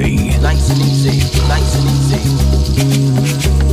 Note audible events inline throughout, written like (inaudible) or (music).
easy. Nice and easy. Nice and easy.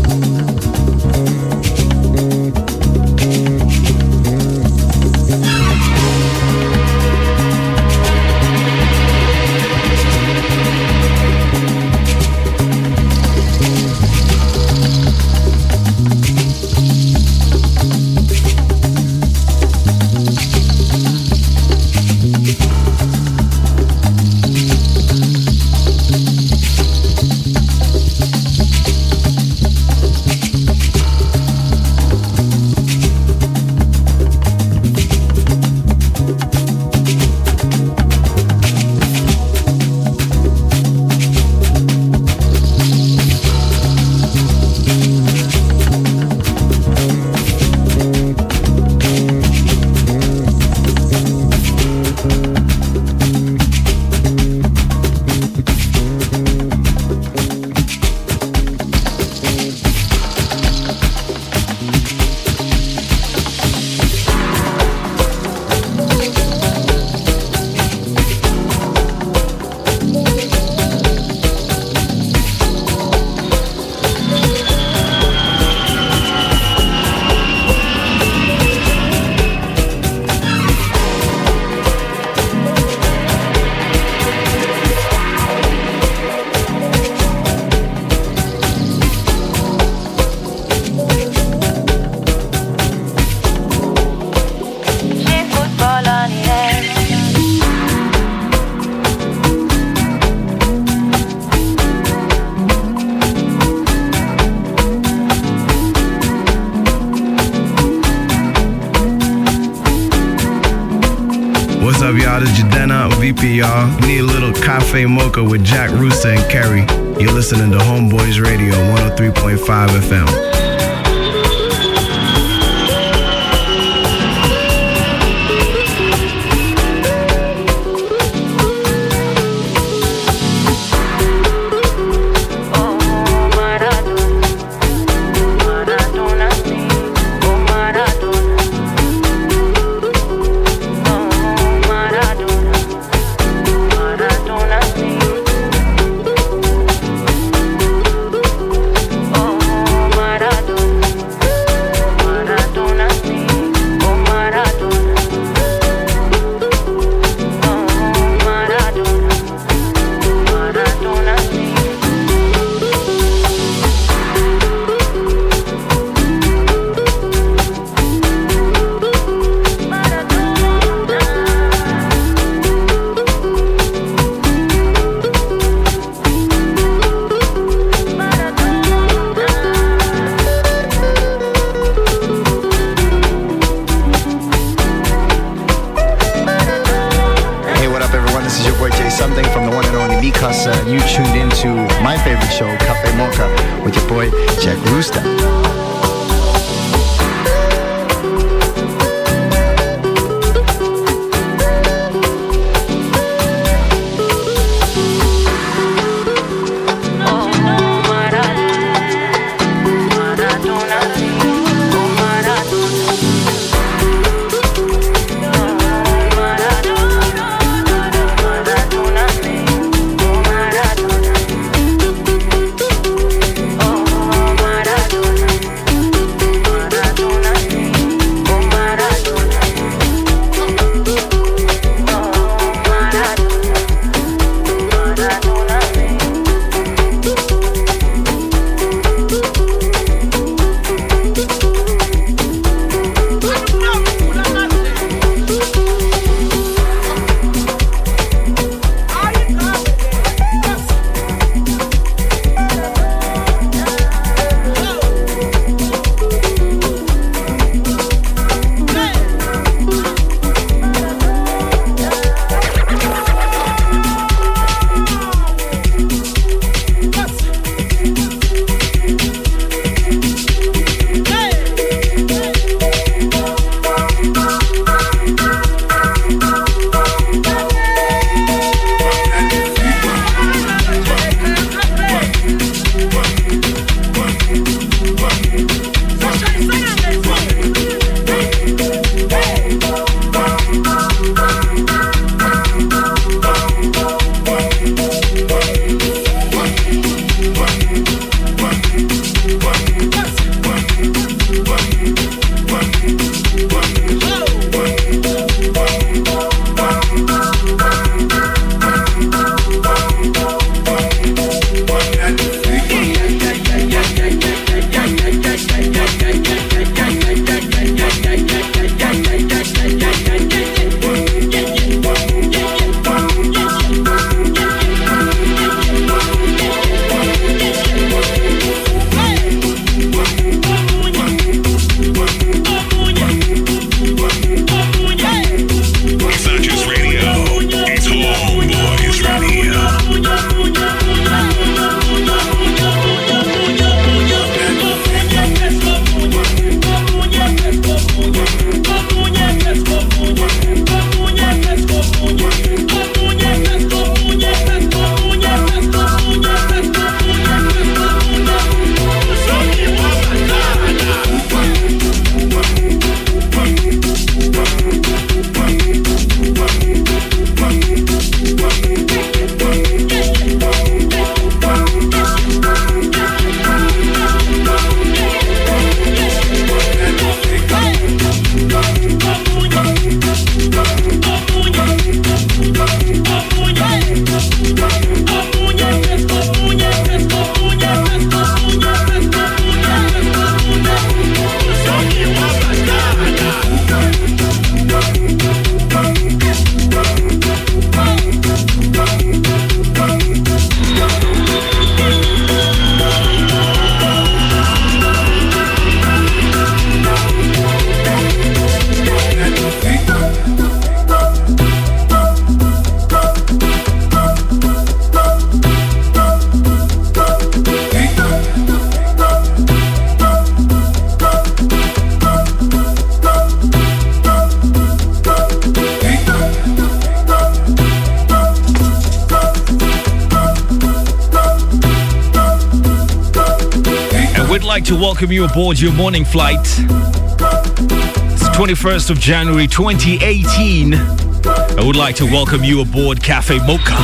Welcome you aboard your morning flight. It's 21st of January 2018. I would like to welcome you aboard Cafe Mocha.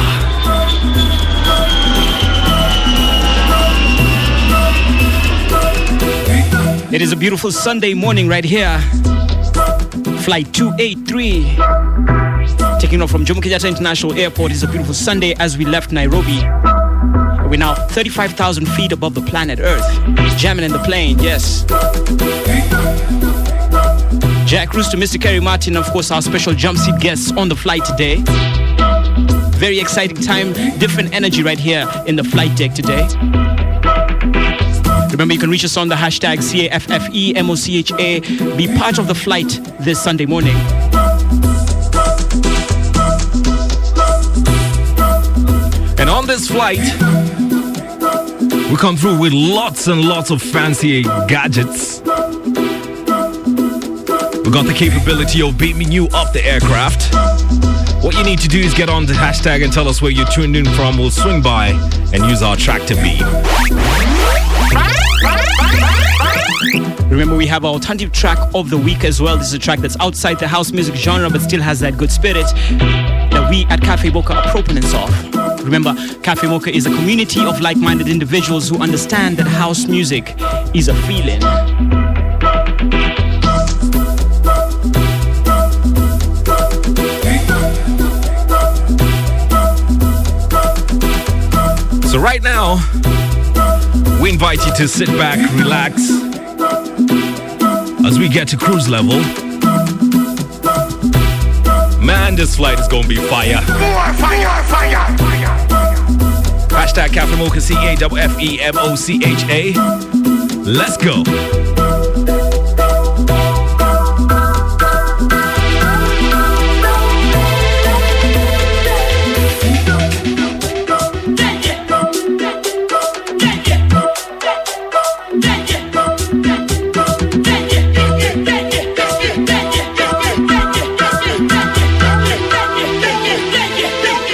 It is a beautiful Sunday morning right here. Flight 283. Taking off from Jomo Kenyatta International Airport. It's a beautiful Sunday as we left Nairobi. We're now 35,000 feet above the planet Earth. Jamming in the plane, yes. Jack Rooster, Mr. Kerry Martin, of course, our special jump seat guests on the flight today. Very exciting time, different energy right here in the flight deck today. Remember, you can reach us on the hashtag CAFFEMOCHA. Be part of the flight this Sunday morning. And on this flight, we come through with lots and lots of fancy gadgets. We got the capability of beaming you up the aircraft. What you need to do is get on the hashtag and tell us where you're tuned in from. We'll swing by and use our tractor beam. Remember, we have our alternative track of the week as well. This is a track that's outside the house music genre but still has that good spirit that we at Cafe Mocha are proponents of. Remember, Cafe Mocha is a community of like minded individuals who understand that house music is a feeling. So, right now, we invite you to sit back, relax, as we get to cruise level. Man, this flight is gonna be fire. More fire, fire, fire. Hashtag Cafe Mocha, C A F F E M O C H A. Let's go.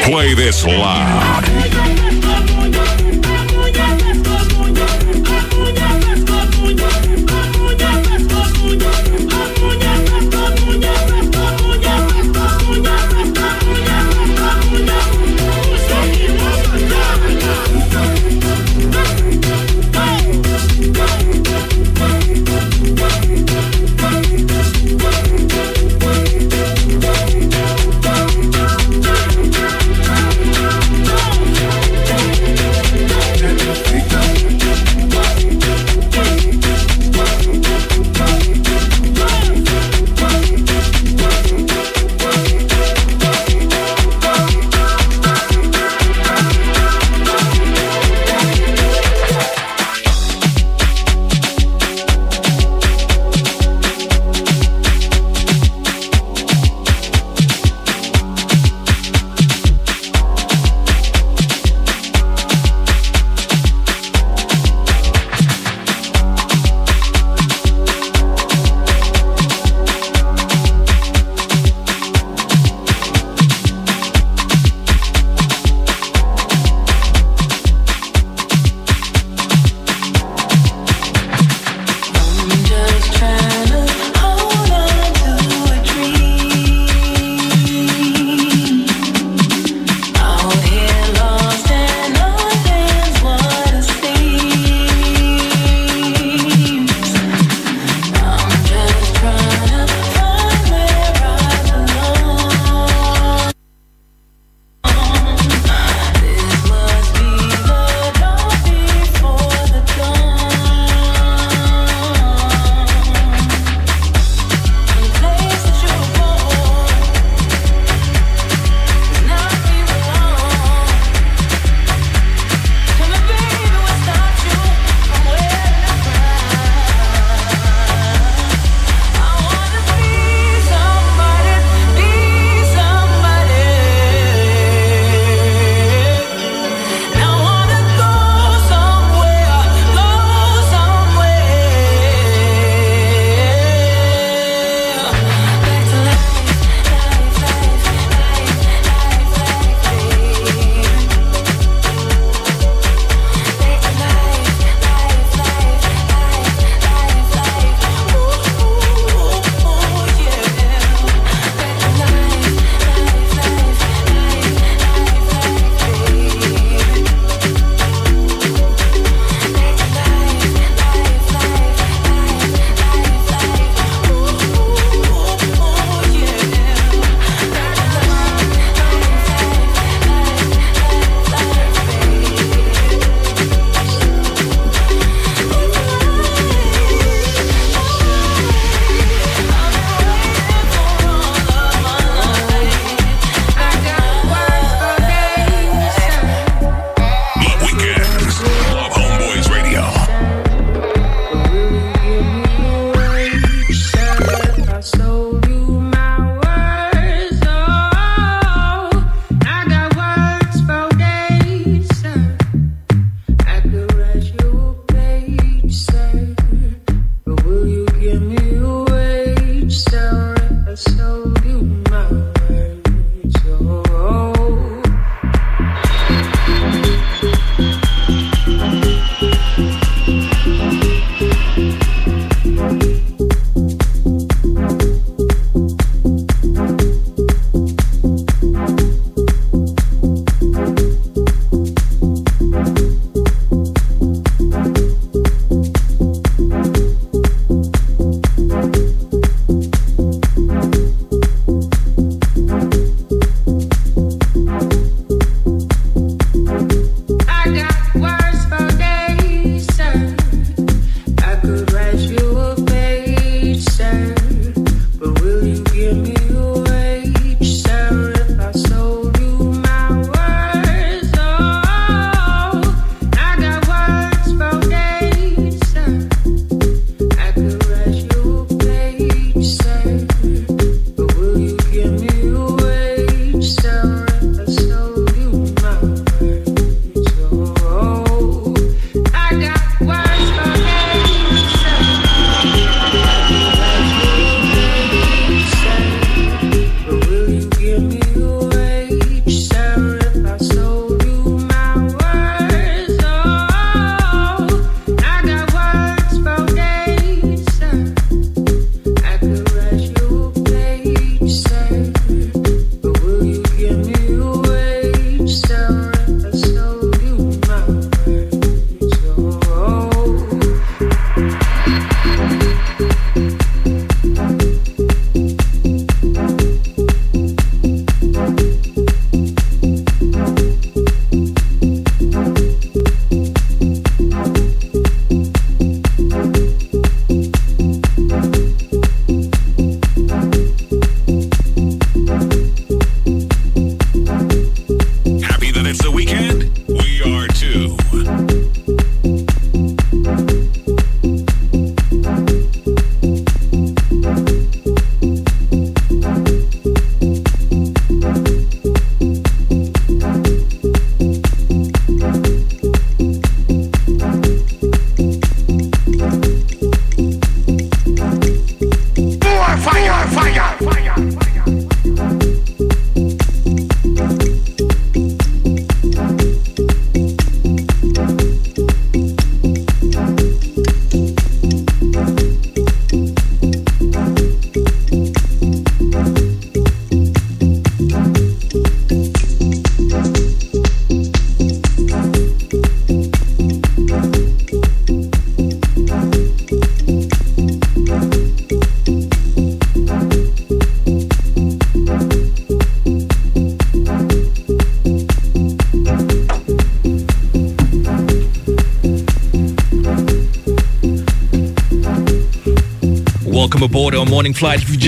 Play this loud.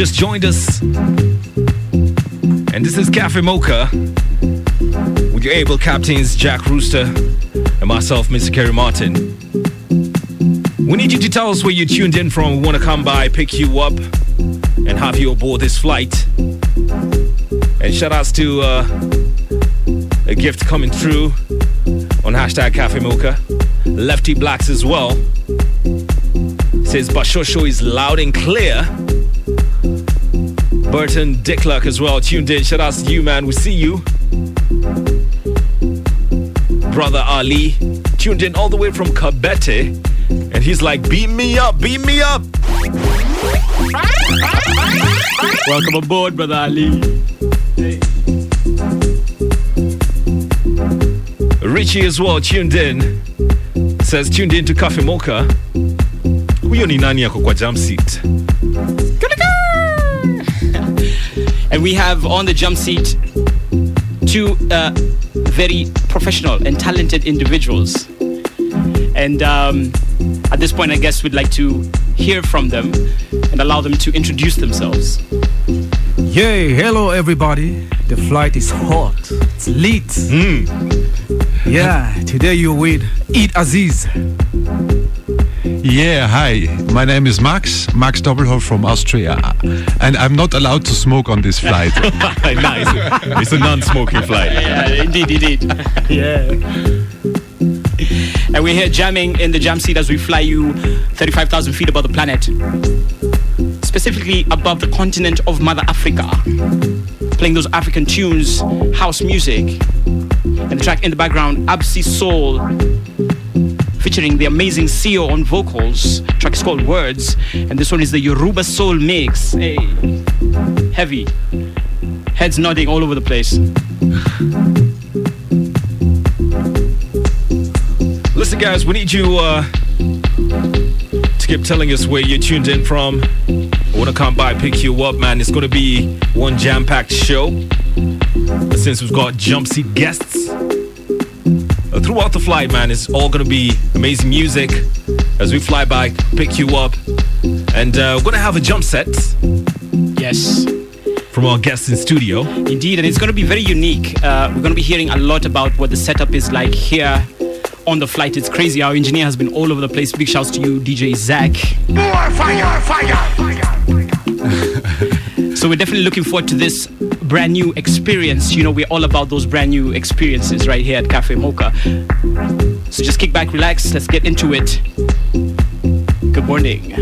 Just joined us, and this is Cafe Mocha with your able captains Jack Rooster and myself, Mr. Kerry Martin. We need you to tell us where you tuned in from. We want to come by, pick you up, and have you aboard this flight. And shout outs to uh, a gift coming through on hashtag Cafe Mocha. Lefty Blacks as well says Bashosho is loud and clear. Burton Dickluck as well, tuned in. Shout out to you, man. We see you. Brother Ali, tuned in all the way from Kabete. And he's like, beat me up, beat me up. Welcome aboard, brother Ali. Richie as well, tuned in. Says, tuned in to Cafe Mocha. Huyo ni nani kwa jump seat? And we have on the jump seat two uh, very professional and talented individuals. And um, at this point, I guess we'd like to hear from them and allow them to introduce themselves. Yay, hello everybody. The flight is hot. It's lit. Yeah, today you're with Eid Aziz. Yeah, hi. My name is Max, Max Doppelhoff from Austria. And I'm not allowed to smoke on this flight. (laughs) nice. It's a non-smoking flight. Yeah, indeed, indeed. yeah. And we're here jamming in the jam seat as we fly you 35,000 feet above the planet. Specifically above the continent of Mother Africa. Playing those African tunes, house music. And the track in the background, Absi Soul, featuring the amazing CEO on vocals. track is called Words. And this one is the Yoruba Soul Mix. Hey. Heavy. Heads nodding all over the place. Listen, guys, we need you uh, to keep telling us where you're tuned in from. I want to come by, pick you up, man. It's going to be one jam packed show. But since we've got jump seat guests throughout the flight, man, it's all going to be amazing music as we fly by, pick you up. And uh, we're going to have a jump set Yes. from our guests in studio. Indeed, and it's going to be very unique. Uh, we're going to be hearing a lot about what the setup is like here on the flight. It's crazy. Our engineer has been all over the place. Big shouts to you, DJ Zach. More fire, fire, fire. (laughs) So we're definitely looking forward to this brand new experience. You know, we're all about those brand new experiences right here at Cafe Mocha. So just kick back, relax. Let's get into it. Good morning.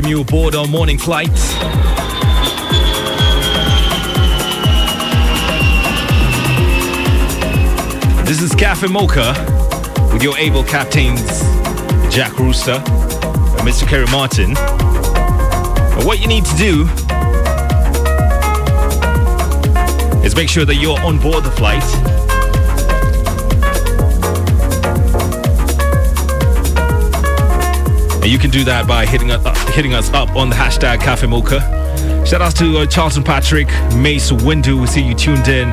Welcome you aboard our morning flight. This is Cafe Mocha with your able captains Jack Rooster and Mr. Kerry Martin. And what you need to do is make sure that you're on board the flight. And you can do that by hitting us, uh, hitting us up on the hashtag Cafe Mocha. Shout out to uh, Charlton Patrick, Mace Windu, we see you tuned in.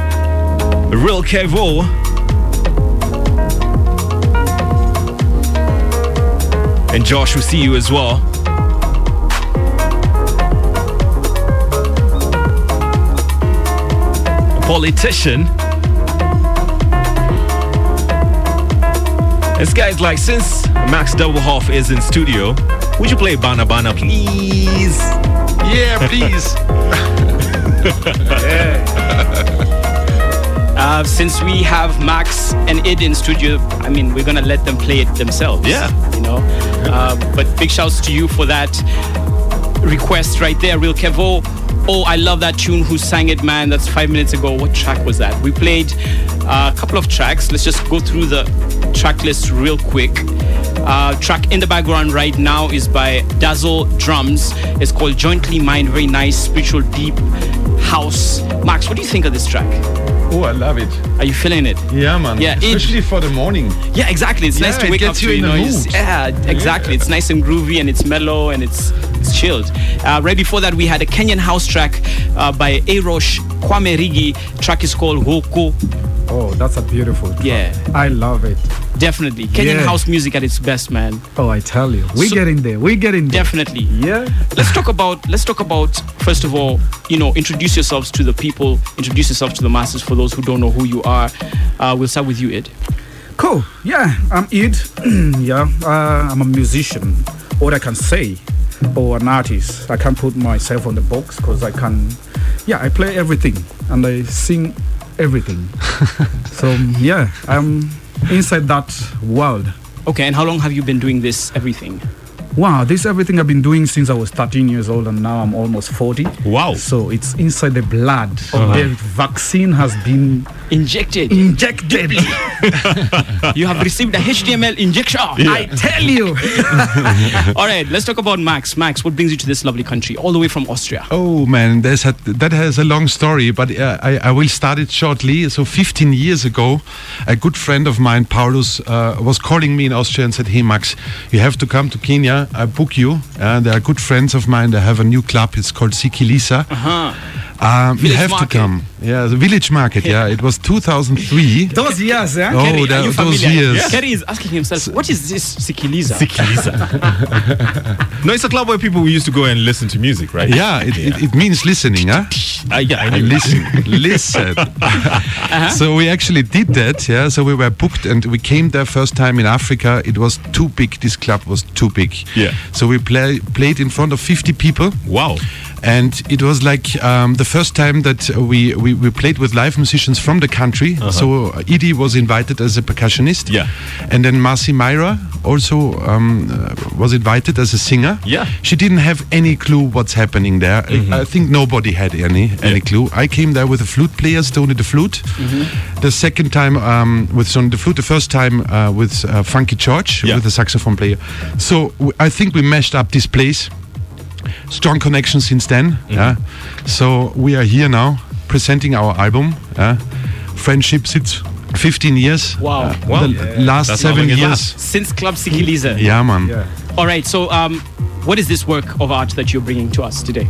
Real Kevo. And Josh, we see you as well. Politician. This guy's like, since Max Doublehoff is in studio, would you play Bana Bana, please? Yeah, please. (laughs) Uh, since we have Max and Id in studio, I mean, we're gonna let them play it themselves. Yeah. You know. Uh, but big shouts to you for that request right there, Real Kevo. Oh, I love that tune. Who sang it, man? That's five minutes ago. What track was that? We played uh, a couple of tracks. Let's just go through the track list real quick. Uh, track in the background right now is by Dazzle Drums. It's called Jointly Mind. Very nice, spiritual, deep house. Max, what do you think of this track? Oh, I love it. Are you feeling it? Yeah, man. Yeah, it- Especially for the morning. Yeah, exactly. It's Yeah, nice to it wake up to. you know, yeah, exactly. It's nice and groovy and it's mellow and it's it's chilled. Uh, right before that, we had a Kenyan house track uh, by Arosh Kwame Rigi. Track is called Hoko. Oh, that's a beautiful. Track. Yeah. I love it. Definitely Kenyan Yeah. house music at its best, man. Oh, I tell you, we So- get in there. We get in there. Definitely. Yeah. Let's talk about let's talk about first of all, you know, introduce yourselves to the people, introduce yourself to the masses for those who don't know who you are. Uh, we'll start with you, Ed. Cool. Yeah, I'm Ed. (clears throat) yeah, uh, I'm a musician. What I can say, or an artist. I can't put myself on the box because I can. Yeah, I play everything and I sing everything. (laughs) so yeah, I'm inside that world. Okay, and how long have you been doing this everything? Wow, this is everything I've been doing since I was 13 years old and now I'm almost 40. Wow. So it's inside the blood. Uh-huh. The vaccine has been Injected. injected. you have received a HTML injection. I tell you. (laughs) All right, let's talk about Max. Max, what brings you to this lovely country, all the way from Austria? Oh man, there's a, that has a long story, but uh, I, I will start it shortly. So 15 years ago, a good friend of mine, Paulus, uh, was calling me in Austria and said, "Hey Max, you have to come to Kenya. I book you." Uh, they are good friends of mine. They have a new club. It's called Sikiliza. Uh-huh. Um, you have market. to come. Yeah, the village market. Yeah, it was 2003. Those years, yeah. Oh, Kerry, that- those familiar? years. Kerry is asking himself, what is this Sikiliza? Sikiliza. (laughs) no, it's a club where people used to go and listen to music, right? Yeah, it, It, it means listening, huh? Uh, (laughs) yeah, I Uh, know. listen, listen. (laughs) So we actually did that, yeah. So we were booked, and we came there first time in Africa. It was too big. This club was too big. Yeah. So we play, played in front of 50 people. Wow. And it was like um, the first time that we, we, we played with live musicians from the country. So uh, Edie was invited as a percussionist. Yeah. And then Marcy Myra also um, uh, was invited as a singer. Yeah. She didn't have any clue what's happening there. I I think nobody had any any clue. I came there with a flute player, Stoney the flute. The second time um, with Stoney the flute. The first time uh, with uh, Funky George Yeah. with the saxophone player. So w- I think we mashed up this place. Strong connection since then. Yeah. So we are here now presenting our album. Yeah. Friendship since 15 years. Wow. Wow. The last That's seven years. lasts. Since Club Sikiliza. Yeah, man. Yeah. All right, so um, what is this work of art that you're bringing to us today?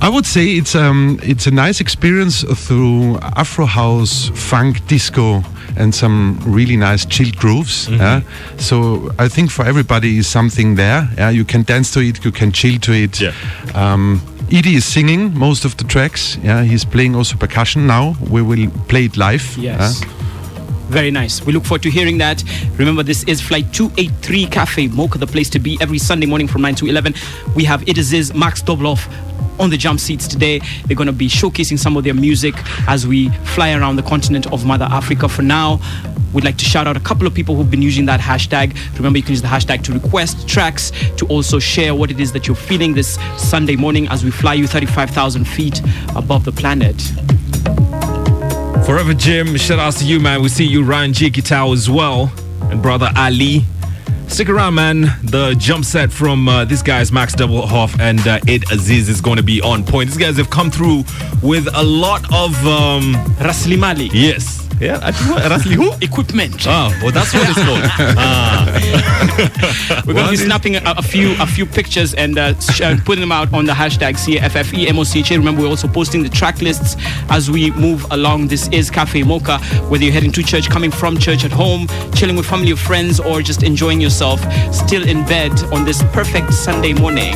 I would say it's um it's a nice experience through Afro house, funk, disco, and some really nice chill grooves. yeah. So I think for everybody is something there. Yeah, you can dance to it, you can chill to it. Yeah. Um, Edie is singing most of the tracks. Yeah, he's playing also percussion now. We will play it live. Yes. yeah. Very nice. We look forward to hearing that. Remember, this is Flight 283 Cafe Mocha, the place to be every Sunday morning from 9 to 11. We have It Is Is, Max Dobloff, on the jump seats today. They're going to be showcasing some of their music as we fly around the continent of Mother Africa. For now, we'd like to shout out a couple of people who've been using that hashtag. Remember, you can use the hashtag to request tracks, to also share what it is that you're feeling this Sunday morning as we fly you 35,000 feet above the planet. Forever Jim, shout outs to you, man. We see you, Ryan G. Kitao as well, and brother Ali. Stick around, man. The jump set from uh, these guys, Max Doublehoff and uh, Ed Aziz, is going to be on point. These guys have come through with a lot of. Um, Raslimali. Yes. Yeah, I think what? Rasli who? Equipment. Oh, well, that's what it's called. (laughs) ah. (laughs) We're going to be snapping a, a few a few pictures and uh, sh- uh, putting them out on the hashtag CFFEMOCHA. Remember, we're also posting the track lists as we move along. This is Cafe Mocha. Whether you're heading to church, coming from church at home, chilling with family or friends, or just enjoying yourself, still in bed on this perfect Sunday morning.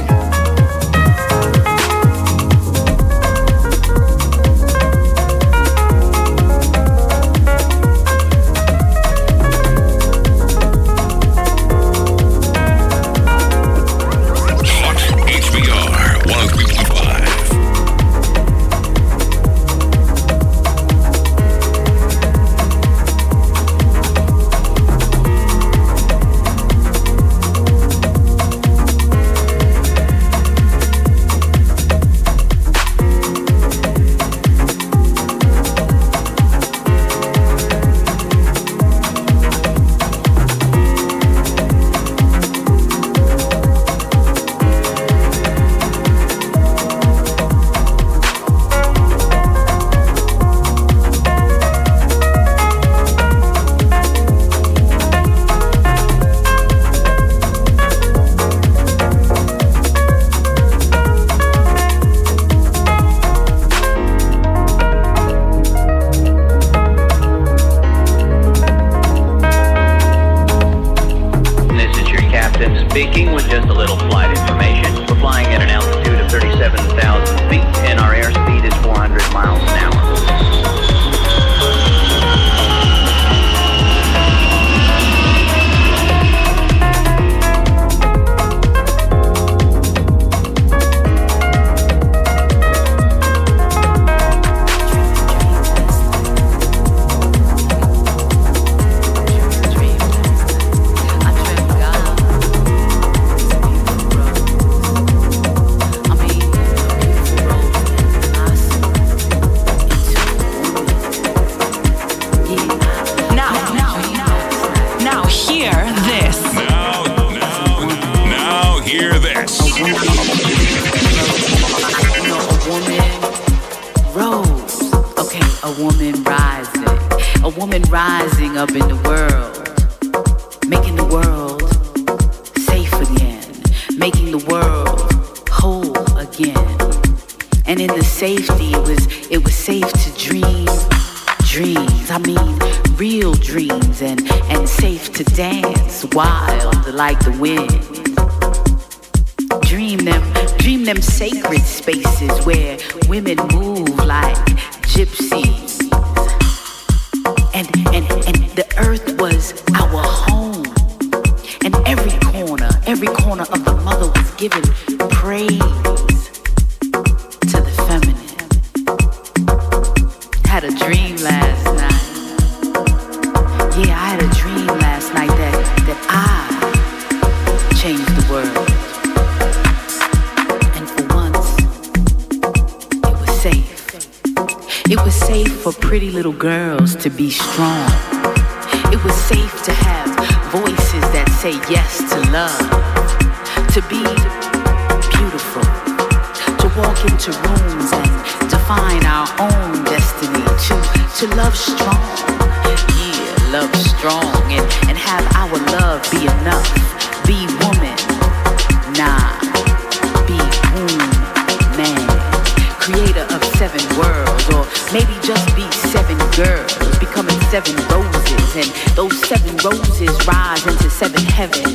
Seven roses, and those seven roses rise into seven heavens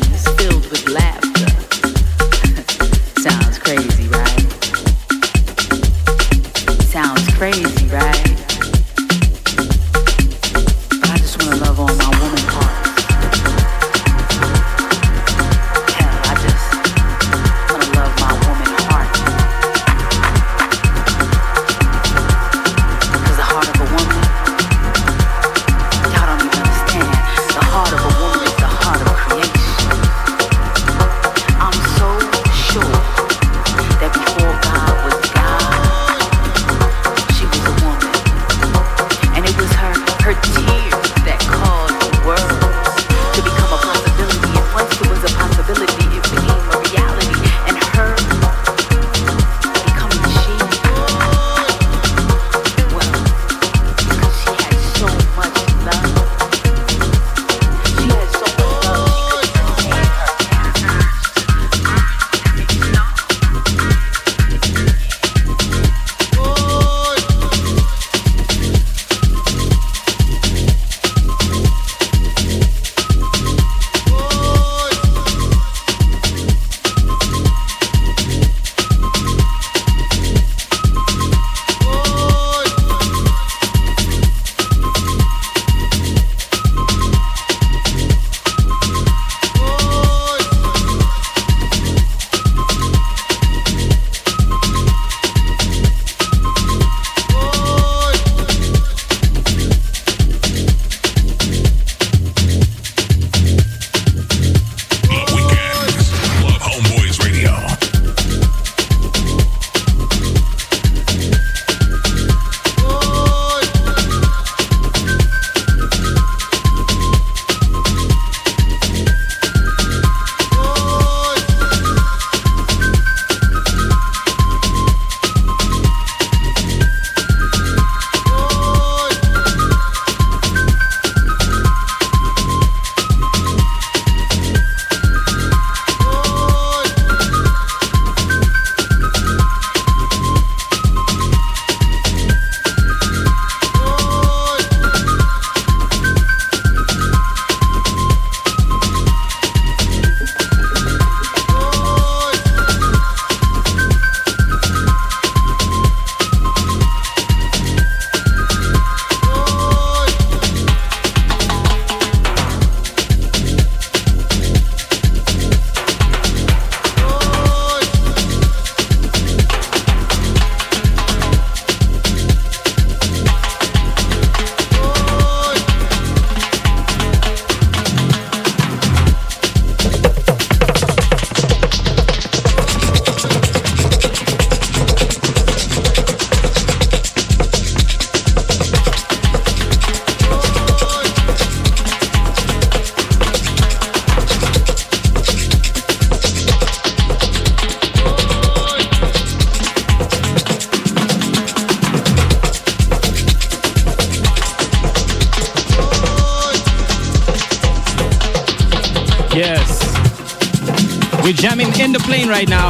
We're jamming in the plane right now.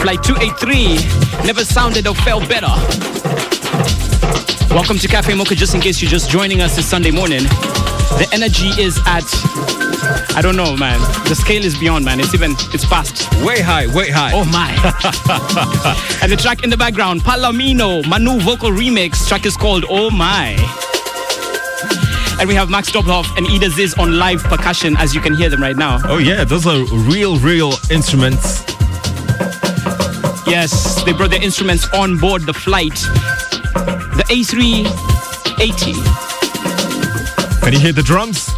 Flight 283 never sounded or felt better. Welcome to Cafe Mocha, just in case you're just joining us this Sunday morning. The energy is at, I don't know, man. The scale is beyond, man. It's even, it's past. Way high, way high. Oh my. (laughs) and the track in the background, Palomino, Manu vocal remix. Track is called Oh My. And we have Max Dobloff and Ida Ziz on live percussion, as you can hear them right now. Oh yeah, those are real, real instruments. Yes, they brought their instruments on board the flight. The A380. Can you hear the drums?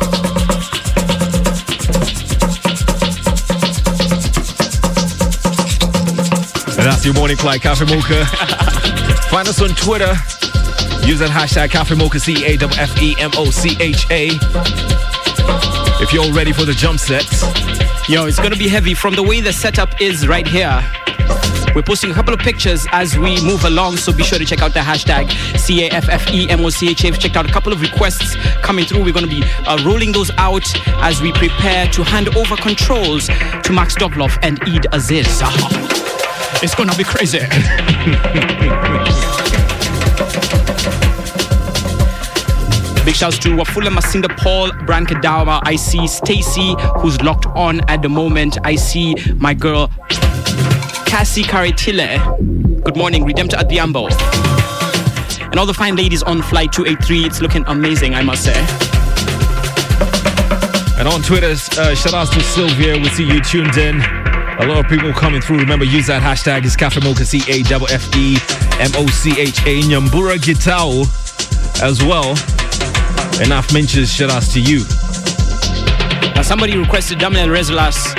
And that's your morning flight, Cafe Mocha. (laughs) Find us on Twitter. Use that hashtag Cafe Mocha, C A F F E M O C H A. If you're all ready for the jump sets. Yo, it's gonna be heavy from the way the setup is right here. We're posting a couple of pictures as we move along, so be sure to check out the hashtag CAFFEMOCHA. We've checked out a couple of requests coming through. We're going to be uh, rolling those out as we prepare to hand over controls to Max Dobloff and Eid Aziz. It's going to be crazy. (laughs) Big shouts to Wafula Masinda Paul, Bran Kadawa. I see Stacy, who's locked on at the moment. I see my girl Cassie Karitile. Good morning, Redemptor Adhiambo. And all the fine ladies on flight 283. It's looking amazing, I must say. And on Twitter, uh, shout outs to Sylvia. We see you tuned in. A lot of people coming through. Remember, use that hashtag. It's Cafe Mocha, C A F F E M O C H A. Nyambura Gitao as well. Enough mentions, shout outs to you. Now, somebody requested Damian Lazarus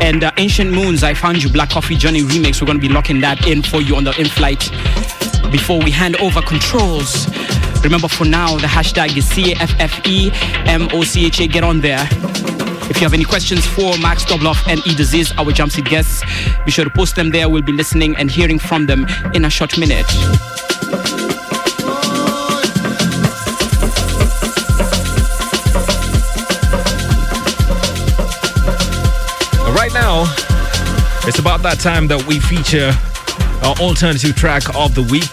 and uh, Ancient Moons. I found you Black Coffee Johnny remix. We're going to be locking that in for you on the in flight before we hand over controls. Remember, for now, the hashtag is C A F F E M O C H A. Get on there. If you have any questions for Max Dobloff and Ida Ziz, our jumpseat guests, be sure to post them there. We'll be listening and hearing from them in a short minute. It's about that time that we feature our alternative track of the week.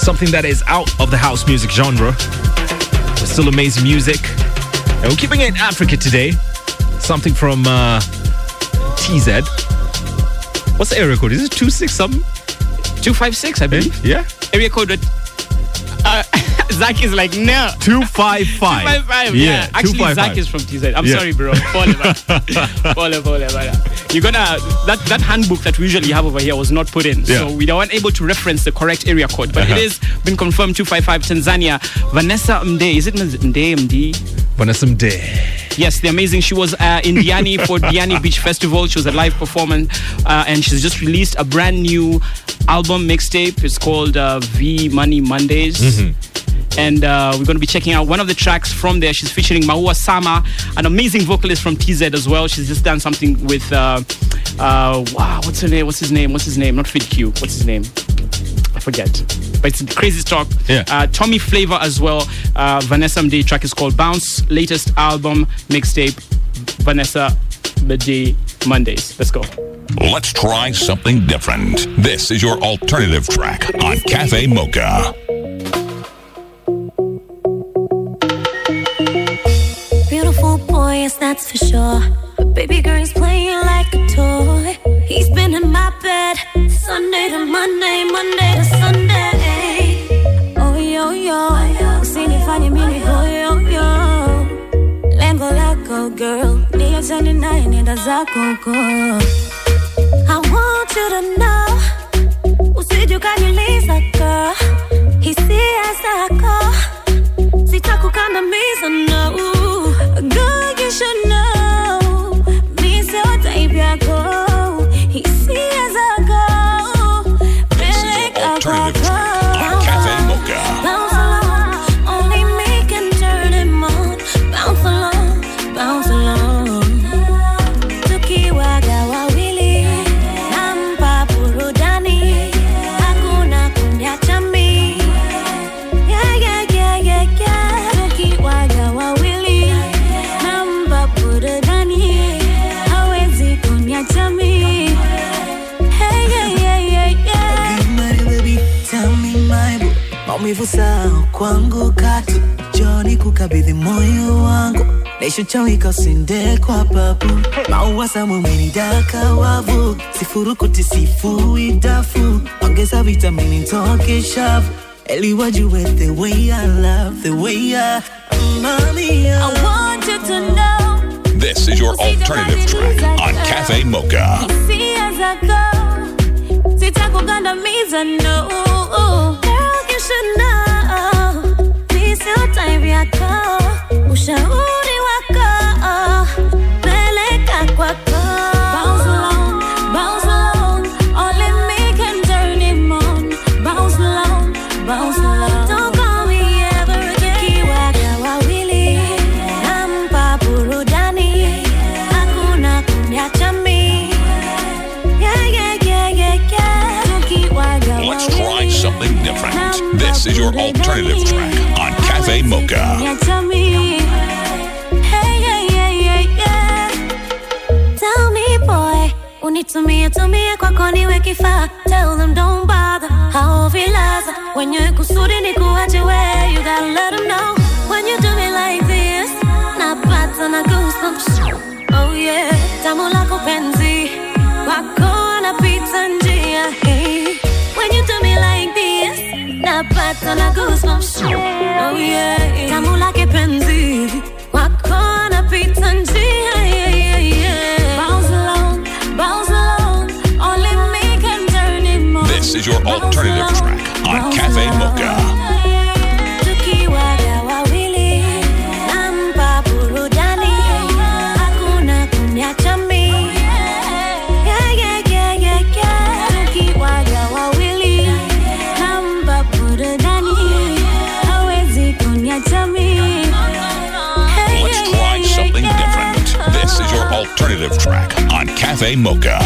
Something that is out of the house music genre. But still amazing music. And we're keeping it in Africa today. Something from uh, TZ. What's the area code? Is it 26 something? 256, I believe. Yeah? Area code. Uh, (laughs) Zach is like, no. 255. 255, (laughs) yeah. Yeah, Actually, 255. Zach is from TZ. I'm Yeah. sorry, bro. Man. Pole, pole, man. You're gonna, that, that handbook that we usually have over here was not put in. Yeah. So we weren't able to reference the correct area code. But Uh-huh. it is been confirmed 255 Tanzania. Vanessa Mdee, is it Mdee, Mdee? Vanessa Mdee. Yes, the amazing. She was uh, in Diani for (laughs) Diani Beach Festival. She was a live performance, uh, and she's just released a brand new album mixtape. It's called uh, V Money Mondays. And uh, we're going to be checking out one of the tracks from there. She's featuring Maua Sama, an amazing vocalist from TZ as well. She's just done something with, uh, uh, wow, what's her name? What's his name? What's his name? Not Fid Q. What's his name? I forget. But it's crazy talk. Yeah. Uh, Tommy Flavor as well. Uh, Vanessa Mdee track is called Bounce. Latest album mixtape. Vanessa Mdee Mondays. Let's go. Let's try something different. This is your alternative track on Cafe Mocha. Beautiful that's for sure. But baby girl, he's playing like a toy. He's been in my bed Sunday to Monday, Monday to Sunday. Oh, yo, yo. Usinifanye mimi hoyo, yo. Yo, yo. Lengo lako, girl. Ni achane naye, nenda zako. I want you to know. Usije ukaniuliza, girl. Hisia zako. Sitakukandamiza, no. Girl, should know. Maumivu sao kwangu katu joni kukabidhi moyo wangu. Naishochawika usinde kwa babu. Maua samumwenidaka wavu. Sifurukuti sifui dafu. Ongeza vitamini ntoke shavu. Eliwajue the way I love the way I Mommy, I want you to know. This is your alternative track on Cafe Mocha. hisia zako sitakugandamiza no Girl, you should know mi sio type yako ushauri is your alternative track on Cafe Mocha. Tumie kwako niwe kifaa. Tell them don't bother, kusudi ni kuache we, you gotta let them know. When you do me like this, na. Oh yeah, napata na goosebumps. Oh yeah, tamu lake penzi, wako napita njia. Yeah, yeah, yeah. Bounce along, bounce along, only me can turn him on. This is your alternative Cafe Mocha.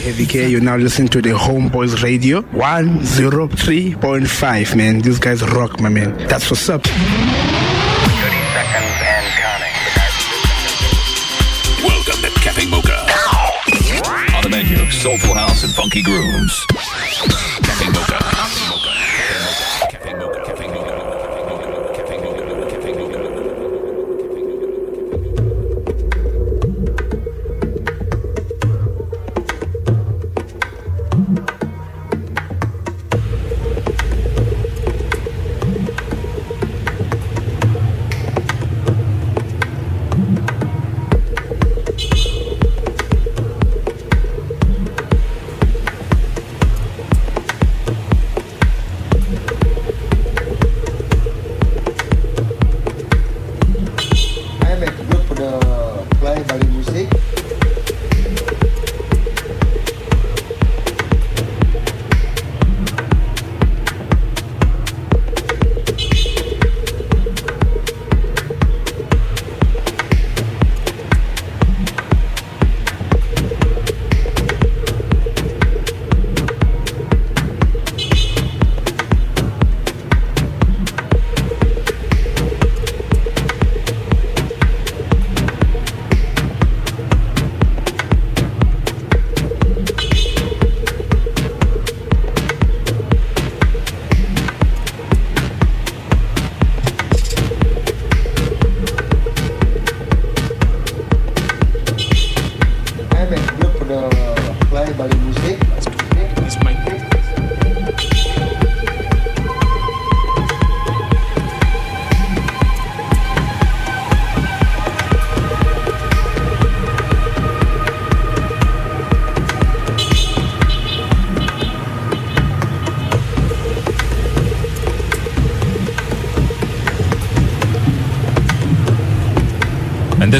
Heavy K, you're now listening to the Homeboyz Radio 103.5, man. These guys rock, my man. That's what's up. Soulful house and funky grooves.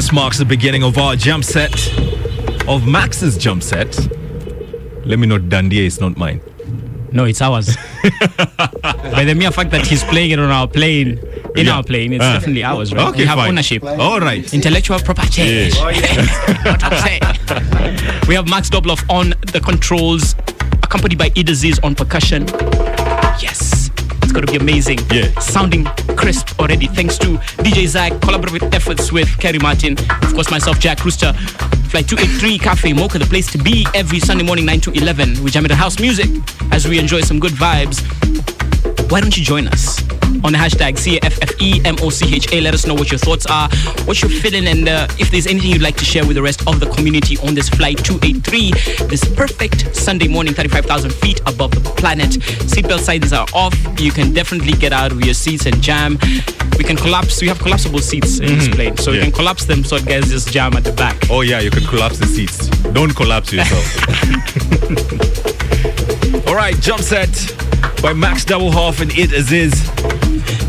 This marks the beginning of our jump set, of Max's jump set. Let me note Dundee is not mine. No, it's ours. (laughs) By the mere fact that he's playing it on our plane, in Yeah. our plane, it's Ah. definitely ours, right? Okay, we have fine. ownership. All right. Intellectual property. Yeah. What I'm saying. we have Max Dobloff on the controls, accompanied by Idaziz on percussion. Yes. To be amazing. Yeah. Sounding crisp already. Thanks to DJ Zach, collaborative efforts with Kerry Martin, of course myself, Jack Rooster. Flight 283 Cafe Mocha, the place to be every Sunday morning 9 to 11. We jam into house music as we enjoy some good vibes. Why don't you join us on the hashtag CAFFEMOCHA? Let us know what your thoughts are, what you're feeling, and uh, if there's anything you'd like to share with the rest of the community on this flight 283, this perfect Sunday morning, 35,000 feet above the planet. Seatbelt signs are off. You can definitely get out of your seats and jam. We can collapse. We have collapsible seats in this Mhm. plane, so Yeah. can collapse them so it guys just jam at the back. Oh yeah, you can collapse the seats. Don't collapse yourself. (laughs) (laughs) All right, jump set by Max Doublehoff and It Aziz.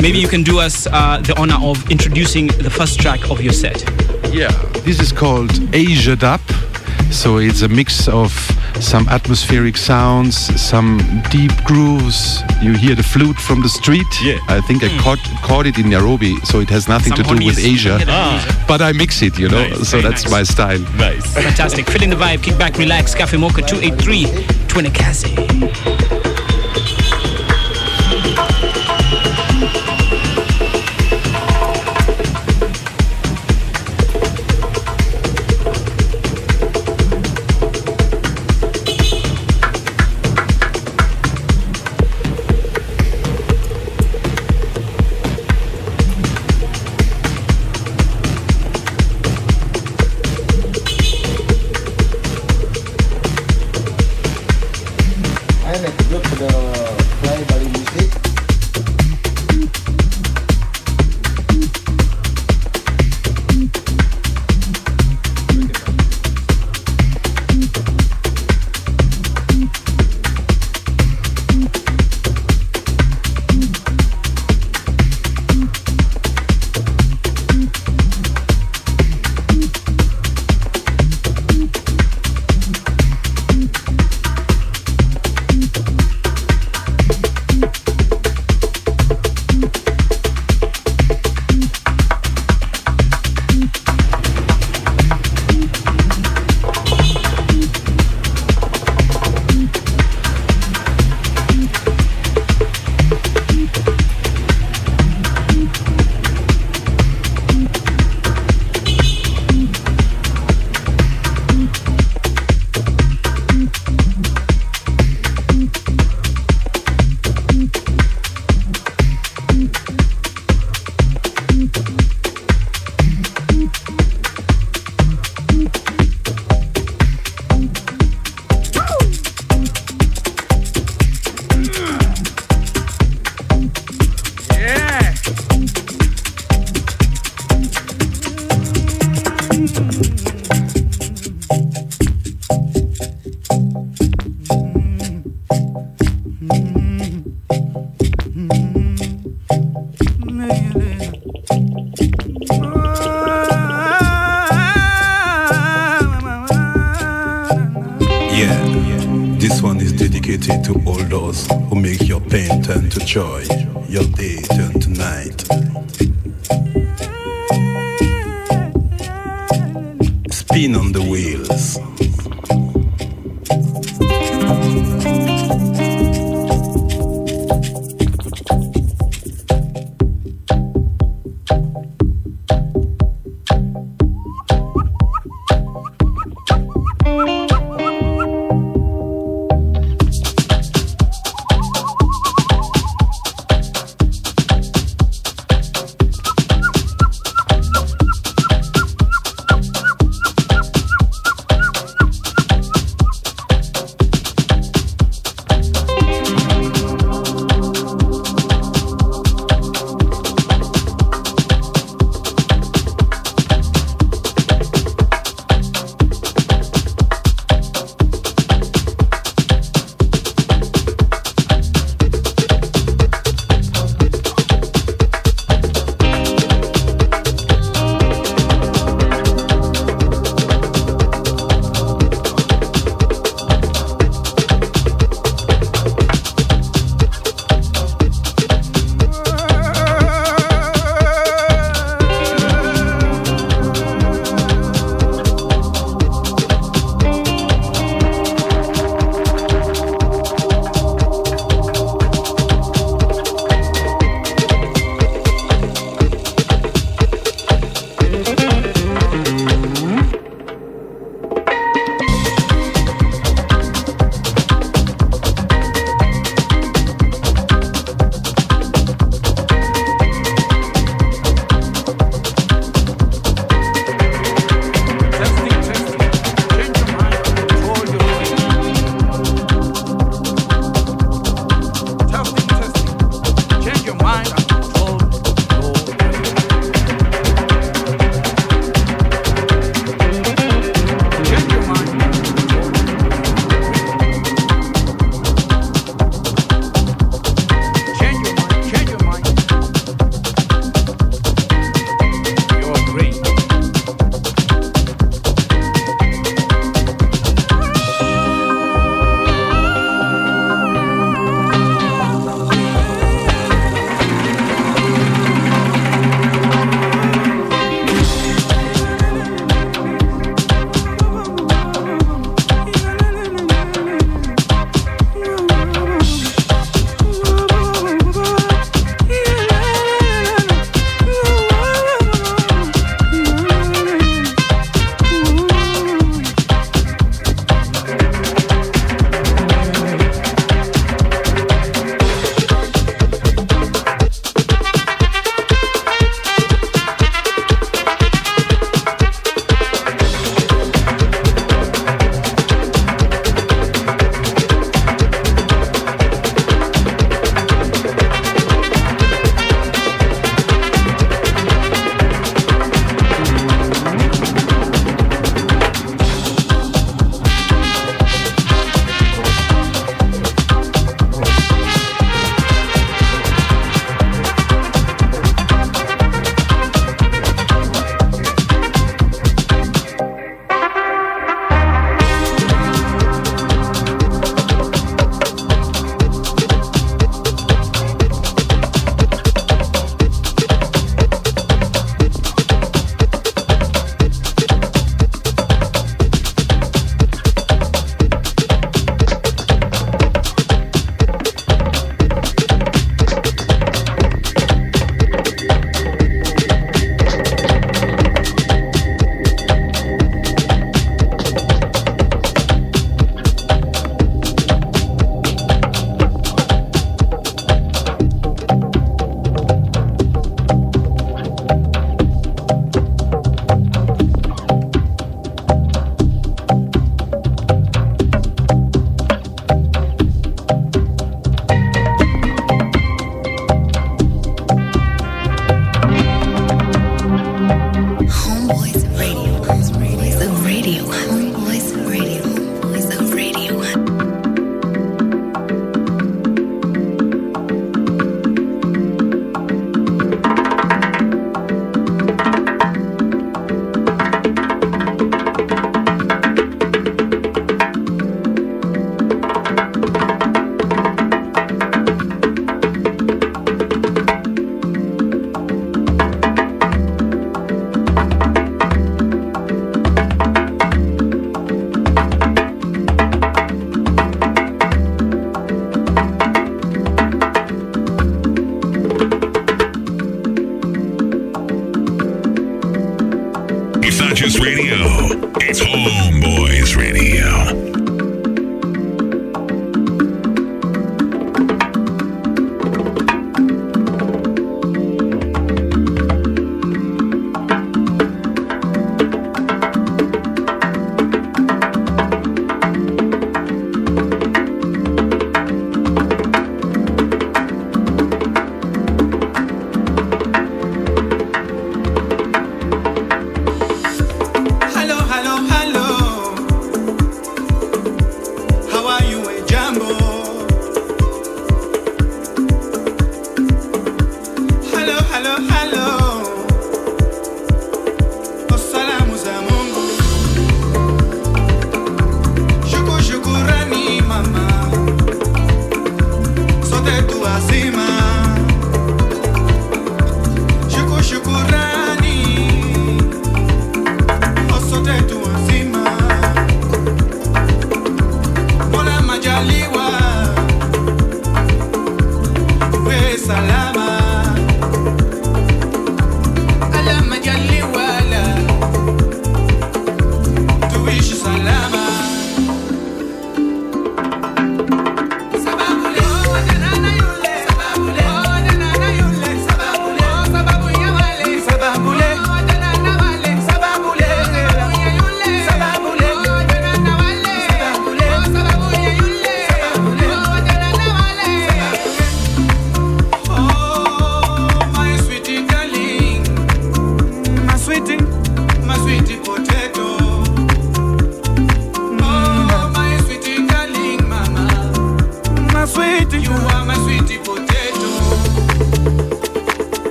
Maybe you can do us uh, the honor of introducing the first track of your set. Yeah, this is called Asia Dub. So it's a mix of some atmospheric sounds, some deep grooves. You hear the flute from the street. Yeah. I think I caught, caught it in Nairobi, so it has nothing Some to do with honeys. Asia. (laughs) Ah. But I mix it, you know, Nice, so very that's nice. my style. Nice. Fantastic. Feeling the vibe. Kick back, relax. Cafe Mocha 283 Twinikazi. To your day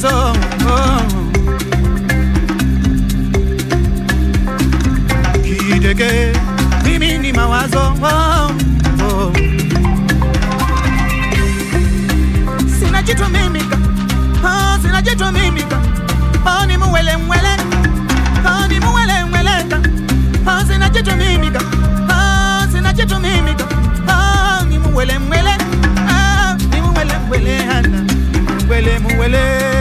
ni mawazo oh. Kidege mimi ni mawazo oh. Oh. Sina jitu mimi ka oh, sina jitu mimi ka oh, ni muwele mwele oh, ni muwele mwele oh, sina jitu mimi ka oh, sina jitu mimi ka oh, ni muwele mwele ah, ni muwele mwele ana muwele muwele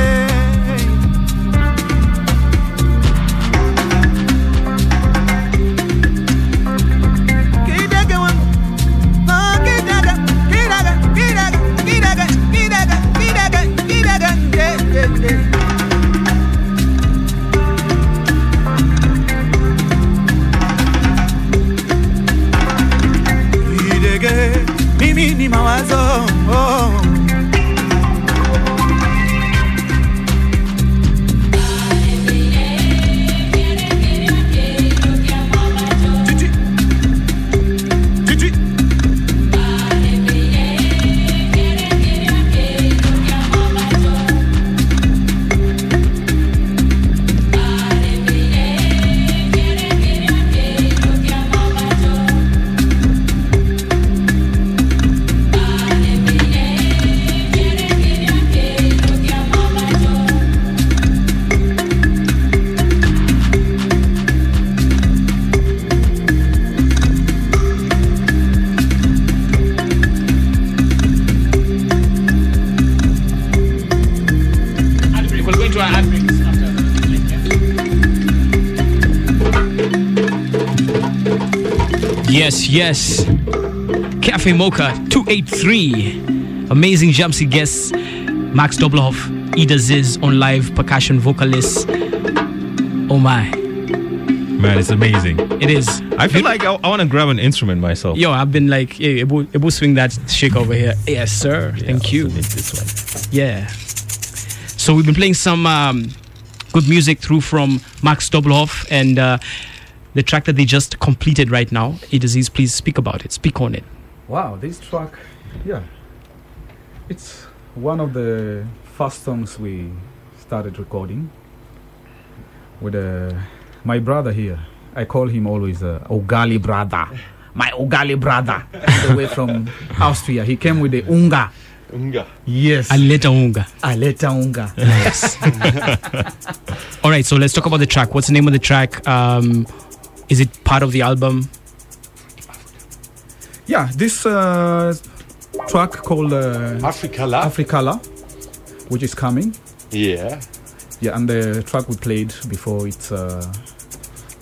Yes. Cafe Mocha 283. Amazing Jamsi guests. Max Doblhoff, Idd Aziz on live percussion vocalist. Oh my. Man, it's amazing. It is. I feel like I, I want to grab an instrument myself. Yo, I've been like, hey, Ebu, Ebu swing that shake over here. Yes, sir. Thank you. This one. Yeah. So we've been playing some um, good music through from Max Doblhoff and uh, the track that they just completed right now. Idd Aziz, please speak about it. Speak on it. Wow, this track, yeah, it's one of the first songs we started recording with uh, my brother here. I call him always uh, Ogali brother. My Ogali brother, all the way from (laughs) Austria. He came with the unga. Unga. Yes. Aleta unga. Aleta unga. Yes. (laughs) All right, so let's talk about the track. What's the name of the track? Um, is it part of the album? Yeah, this uh, track called uh, Africa La. Which is coming. Yeah. Yeah, and the track we played before it's uh,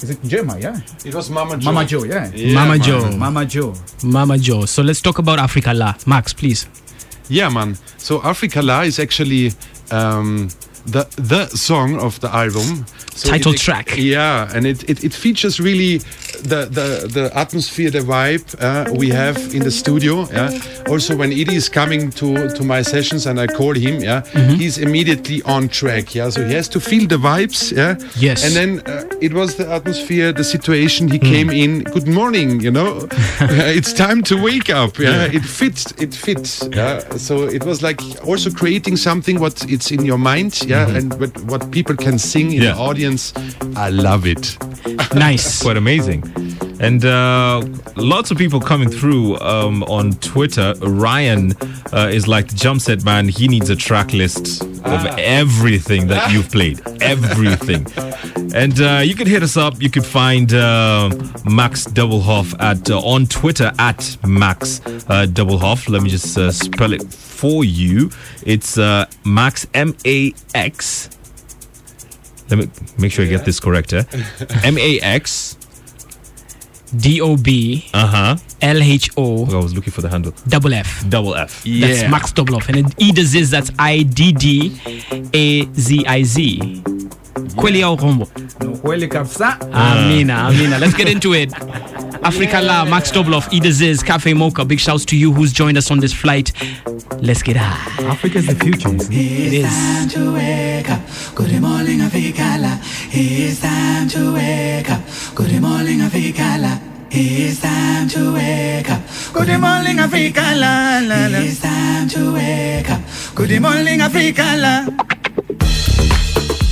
is it Gemma? Yeah, It was Mama Joe. Mama Joe. Yeah, Mama Joe. Mama Joe. Mama Joe. So let's talk about Africa La. Max, please. Yeah, man. So Africa La is actually um, the the song of the album. So Title it- track. Yeah, and it, it, it features really the, the, the atmosphere, the vibe uh, we have in the studio. Yeah. Also, when Edie is coming to, to my sessions and I call him, yeah, Mhm. he's immediately on track. Yeah. So he has to feel the vibes. Yeah. Yes. And then uh, it was the atmosphere, the situation. He came in. Good morning. You know, (laughs) (laughs) it's time to wake up. Yeah. Yeah. It fits. It fits. Yeah. So it was like also creating something what it's in your mind. Yeah. And what, what people can sing in Yeah. the audience. I love it. Nice. (laughs) Quite amazing. And uh, lots of people coming through um, on Twitter. Ryan uh, is like, the jump set man, he needs a track list of everything that (laughs) you've played. Everything. And uh, you can hit us up. You could find uh, Max Doblhoff at uh, on Twitter at Max uh, Doblhoff. Let me just uh, spell it for you. It's uh, Max M A X. Let me make sure I get this correct. Eh? (laughs) M A X D O B Uh huh. L H O I was looking for the handle. double F. Double F. Yeah. That's Max Double Off. And then E the Ziz, that's I D D A Z I Z. Kweli au rombo? Kweli kabisa. Amina, Amina. Let's get into it. (laughs) Africa La, Max Doblhoff, Idd Aziz, Cafe Mocha. Big shouts to you who's joined us on this flight. Let's get high. Africa's the future, isn't it? It is. time to wake up. Good morning, Africala. It's time to wake up. Good morning, Africala. It's time to wake up. Good morning, Africala. It's time to wake up. Good morning, Africala. It's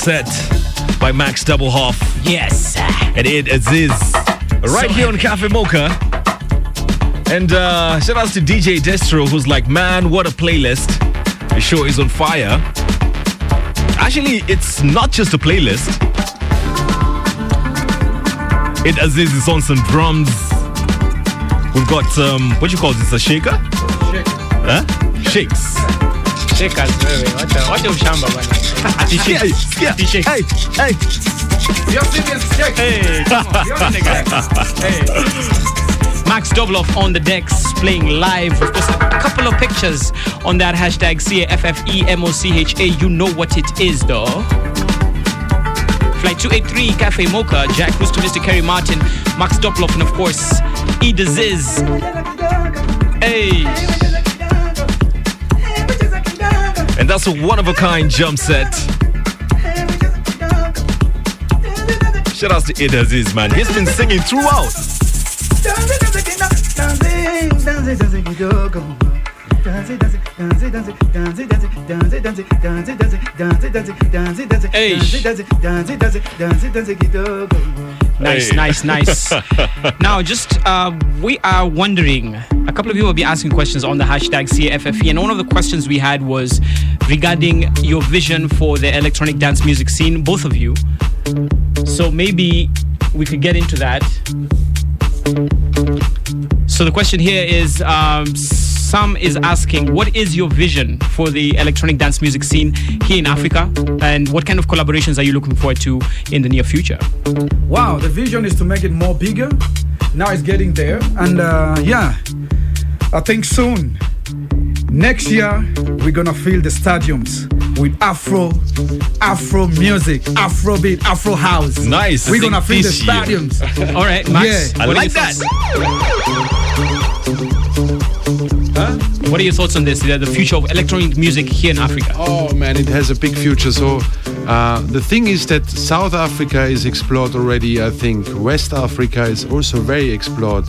set by Max Doblhoff. Yes. And it is right here on Cafe Mocha. And uh, shout outs to DJ Destro, who's like, man, what a playlist. The show is on fire. Actually, it's not just a playlist. Idd Aziz is on some drums. We've got um, what you call this? A shaker? Huh? Shakes. Bwana. Max Doblhoff on the decks playing live. We've posted a couple of pictures on that hashtag C A F F E M O C H A. You know what it is, though. Flight 283, Cafe Mocha, Jack Rooster, Mr. Kerry Martin, Max Doblhoff, and of course, E Diziz. Hey. That's a one of a kind jump set. Shout out to Idd Aziz, man. He's been singing throughout. Nice, Hey. nice, nice. (laughs) now, just uh, we are wondering. A couple of you will be asking questions on the hashtag CFFE, and one of the questions we had was regarding your vision for the electronic dance music scene, both of you. So maybe we could get into that. So the question here is um, Sam is asking, what is your vision for the electronic dance music scene here in Africa? And what kind of collaborations are you looking forward to in the near future? Wow, the vision is to make it more bigger. Now it's getting there, and uh, yeah, I think soon, next year, we're gonna fill the stadiums with Afro, Afro music, Afro beat, Afro house. Nice. We're gonna fill the stadiums. (laughs) All right, Max. Yeah. I what are like your that. Thoughts? What are your thoughts on this? The the future of electronic music here in Africa. Oh man, it has a big future. So uh, the thing is that South Africa is explored already. I think West Africa is also very explored.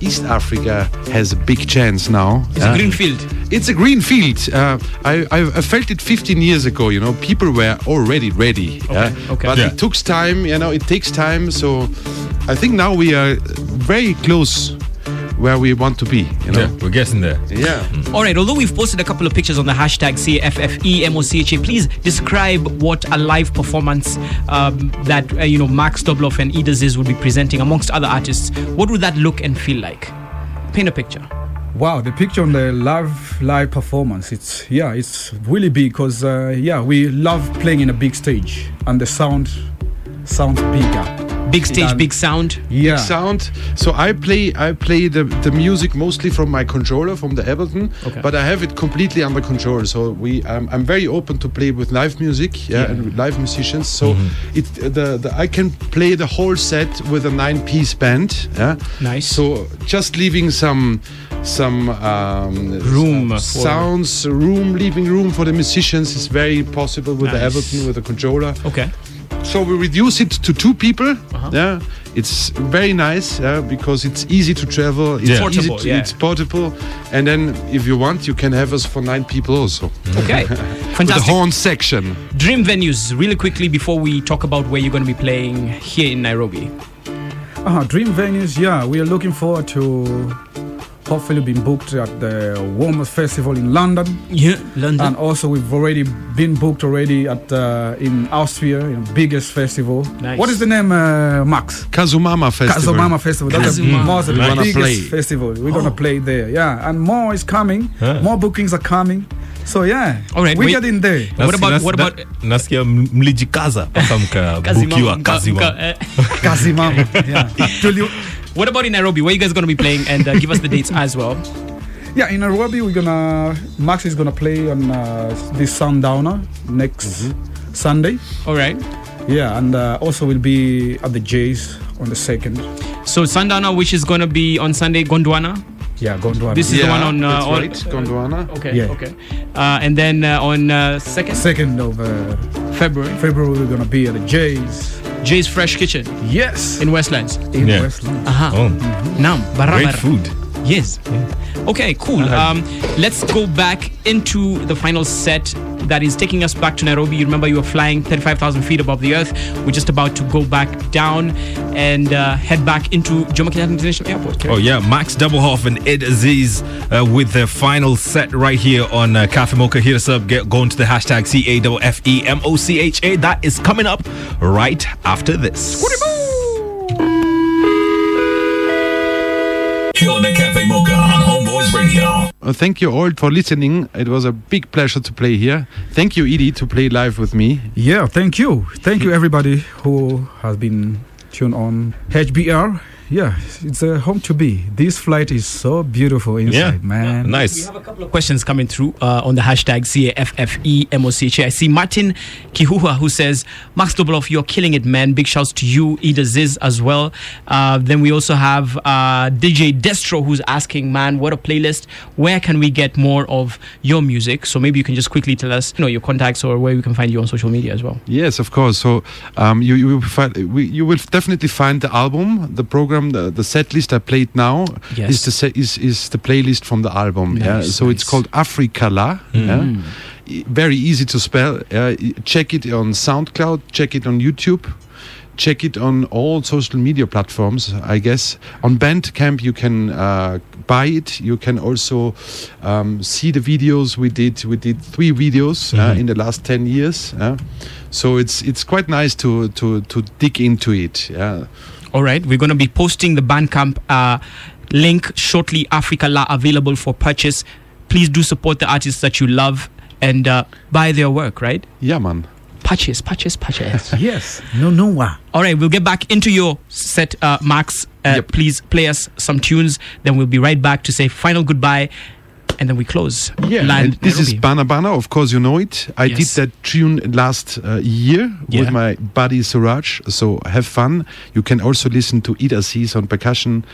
East Africa has a big chance now. It's a green field. It's a green field. Uh, I, I, I felt it 15 years ago. You know, people were already ready. yeah? okay. But Yeah. it took time. You know, it takes time. So I think now we are very close where we want to be. You know. Yeah, we're getting there. Yeah. All right, although we've posted a couple of pictures on the hashtag CFFEMOCHA, please describe what a live performance um, that, uh, you know, Max Doblhoff and Idd Aziz would be presenting amongst other artists. What would that look and feel like? Paint a picture. Wow, the picture on the live live performance. It's yeah, it's really big because uh, yeah, we love playing in a big stage and the sound sounds bigger. Big stage, Yeah. big sound. Yeah. big sound. So I play I play the, the music mostly from my controller from the Ableton, Okay. but I have it completely under control. So we I'm, I'm very open to play with live music, yeah, and live musicians. So it the, the I can play the whole set with a nine piece band. Yeah, Nice. So just leaving some some um, Room sounds, room, leaving room for the musicians is very possible with the Nice. Ableton with the controller. Okay. So we reduce it to two people. Uh-huh. Yeah, it's very nice yeah, because it's easy to travel. It's Yeah. Portable, to- yeah. It's portable, and then if you want, you can have us for nine people also. (laughs) Okay. With the horn section. Dream venues, really quickly before we talk about where you're going to be playing here in Nairobi. Uh, dream venues, yeah, we are looking forward to hopefully been booked at the Warmest Festival in London. Yeah, London. And also we've already been booked already at uh, in Austria, in the biggest festival. Nice. What is the name, uh, Max? Kazumama Festival. Kazumama Festival. That's the Kazumama. most We're gonna biggest play. festival. We're gonna play there. Yeah, and more is coming. Huh. More bookings are coming. So yeah, All right, we wait. get in there. What about- Nas- what about- nasikia mlijikaza mpaka mkabukiwa Mka- kazi mka- wa eh. Kazimama. yeah. (laughs) Till you- What about in Nairobi? Where you guys going to be playing? And uh, give us the dates as well. Yeah, in Nairobi, we're gonna Max is gonna play on uh, this Sundowner next Sunday. All right. Yeah, and uh, also we'll be at the Jays on the second. So Sundowner, which is going to be on Sunday, Gondwana. Yeah, Gondwana. This is the one on. Uh, that's on- right, Gondwana. Okay. Yeah. Okay. Uh, and then uh, on uh, second second of uh, February, February, we're gonna be at the Jays. Jay's Fresh Kitchen Yes, in Westlands. in Yeah. Westland. Aha. Oh, Nam. Barabara. great food. Yes. Okay, cool. Um, let's go back into the final set that is taking us back to Nairobi. You remember you were flying 35,000 feet above the earth. We're just about to go back down and uh, head back into Jomo Kenyatta International Airport. Oh yeah, Max Doblhoff and Idd Aziz uh, with their final set right here on uh, Cafe Mocha. Hit us up, get going to the hashtag C A F E M O C H A. That is coming up right after this. Killing the Cafe Mocha on Homeboyz Radio. Uh, thank you all for listening. It was a big pleasure to play here. Thank you, Edie, to play live with me. Yeah, thank you, thank you everybody who has been tuned on HBR yeah, it's a home to be. This flight is so beautiful inside, man. Nice. We have a couple of questions coming through uh, on the hashtag CAFFEMOCHA. I see Martin Kihuha who says, Max Doblhoff, you're killing it, man. Big shouts to you, Idd Aziz as well. Uh, then we also have uh, DJ Destro who's asking, man, what a playlist. Where can we get more of your music? So maybe you can just quickly tell us, you know, your contacts or where we can find you on social media as well. Yes, of course. So um, you you will find we, you will definitely find the album, the program, the, the set list I played now Yes. is the set, is is the playlist from the album. yeah. Nice, So it's called Africala. Yeah. Mm. E- Very easy to spell. Uh, check it on SoundCloud. Check it on YouTube. Check it on all social media platforms. I guess on Bandcamp you can uh, buy it. You can also um, see the videos we did. We did three videos uh, Mhm. in the last ten years. uh. so it's it's quite nice to to to dig into it. Yeah. All right, we're going to be posting the Bandcamp uh, link shortly. Africa La available for purchase. Please do support the artists that you love and uh, buy their work. Right? Yeah, man. Purchase, purchase, purchase. (laughs) yes. No, no. Wa. All right, we'll get back into your set, uh, Max. Uh, Please play us some tunes. Then we'll be right back to say final goodbye, and then we close. Yeah, Land and this is Bana Bana. Of course, you know it. I Yes. did that tune last uh, year Yeah. with my buddy Suraj. So have fun. You can also listen to Idd Aziz on percussion,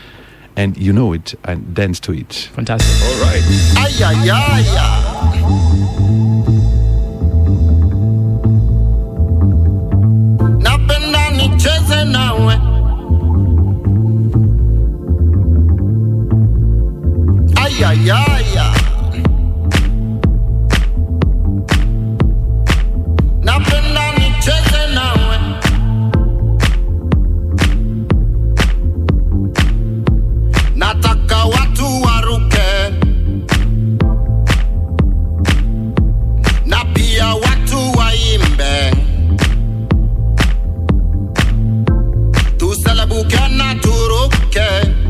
and you know it and dance to it. Fantastic. All right. Ay, ay, ay, ay. Napenda nicheze nawe Ay, ay, ay, I cannot okay.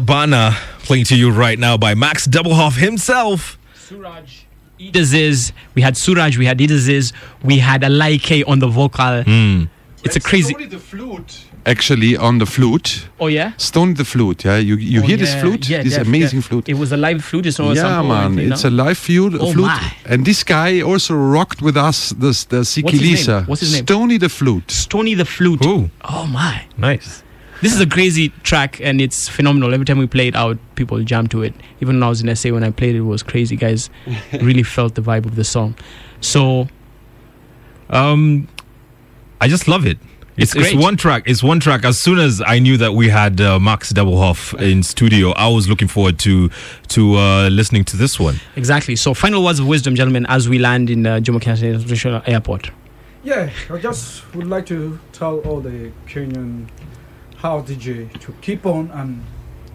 Bana Bana playing to you right now by Max Doblhoff himself. Suraj. Idd Aziz, we had Suraj, we had Idd Aziz, we had Alaike on the vocal. Hmm. It's a crazy. The flute. Actually, on the flute. Oh yeah. Stone the flute. Yeah, you you Oh, hear this flute? yeah, this def- amazing def. flute. It was a live flute. It's a yeah, sample man, anything, it's no? a live flute. Oh, flute. my. And this guy also rocked with us the the What's his name? What's his name? Stony the flute. Stony the flute. Oh my. Nice. This is a crazy track and it's phenomenal. Every time we play it out, people jam to it. Even when I was in SA, when I played it, it was crazy. Guys (laughs) really felt the vibe of the song. So, Um, I just love it. It's, It's it's, one track. It's one track. As soon as I knew that we had uh, Max Doblhoff in studio, I was looking forward to to uh, listening to this one. exactly. So, final words of wisdom, gentlemen, as we land in uh, Jomo Kenyatta International Airport. Yeah, I just would like to tell all the Kenyan house DJ to keep on and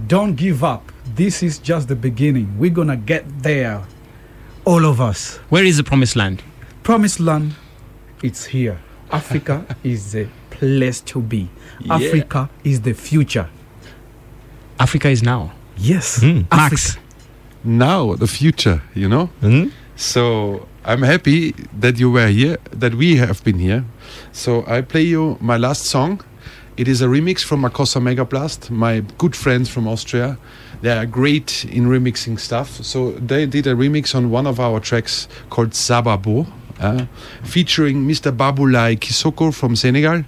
don't give up. This is just the beginning. We're gonna get there, all of us. Where is the promised land? Promised land, it's here. Africa (laughs) is the place to be. Yeah. Africa is the future. Africa is now. Yes, hmm. Max. Now the future, you know. Hmm? So I'm happy that you were here, that we have been here. So I play you my last song. It is a remix from Makossa Megablast, my good friends from Austria. They are great in remixing stuff. So they did a remix on one of our tracks called Sababo, uh, featuring Mr. Babulai Kisoko from Senegal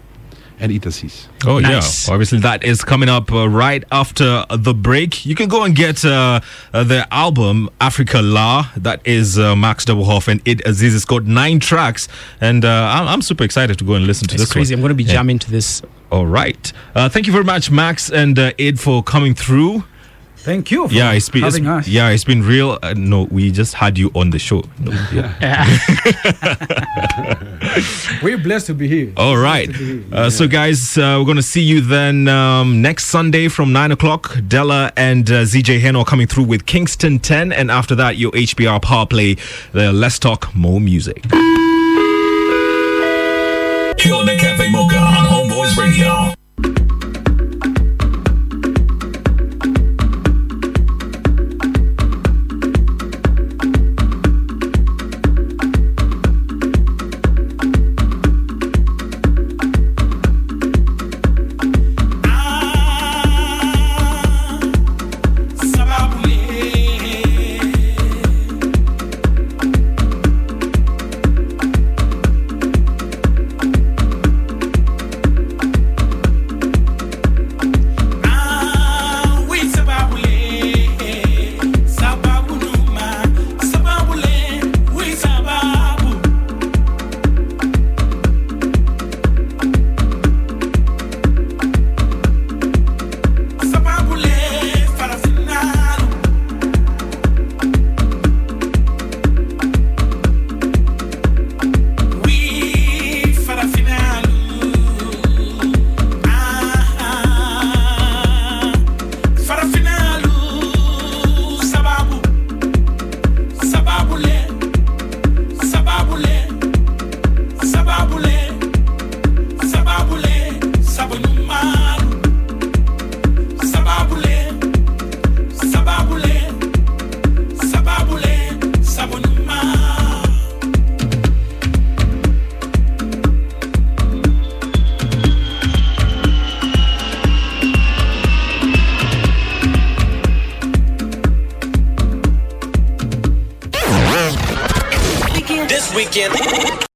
and Idd Aziz. Oh Nice. yeah, obviously that is coming up uh, right after the break. You can go and get uh, uh, their album Africa La. That is uh, Max Doblhoff and Idd Aziz. It's got nine tracks, and uh, I'm, I'm super excited to go and listen to It's this. crazy. One. I'm going to be Yeah. jamming to this. All right. Uh, thank you very much, Max and uh, Idd, for coming through. Thank you for yeah, it's been it's, us. yeah, it's been real. Uh, no, we just had you on the show. No, yeah. (laughs) (laughs) We're blessed to be here. All right. Blessed to be here. Uh, So, guys, uh, we're going to see you then um, next Sunday from 9 o'clock. Della and uh, ZJ Heno coming through with Kingston 10. And after that, your HBR Power Play, the Let's Talk More Music. Killing the Cafe Mocha on Homeboyz Radio.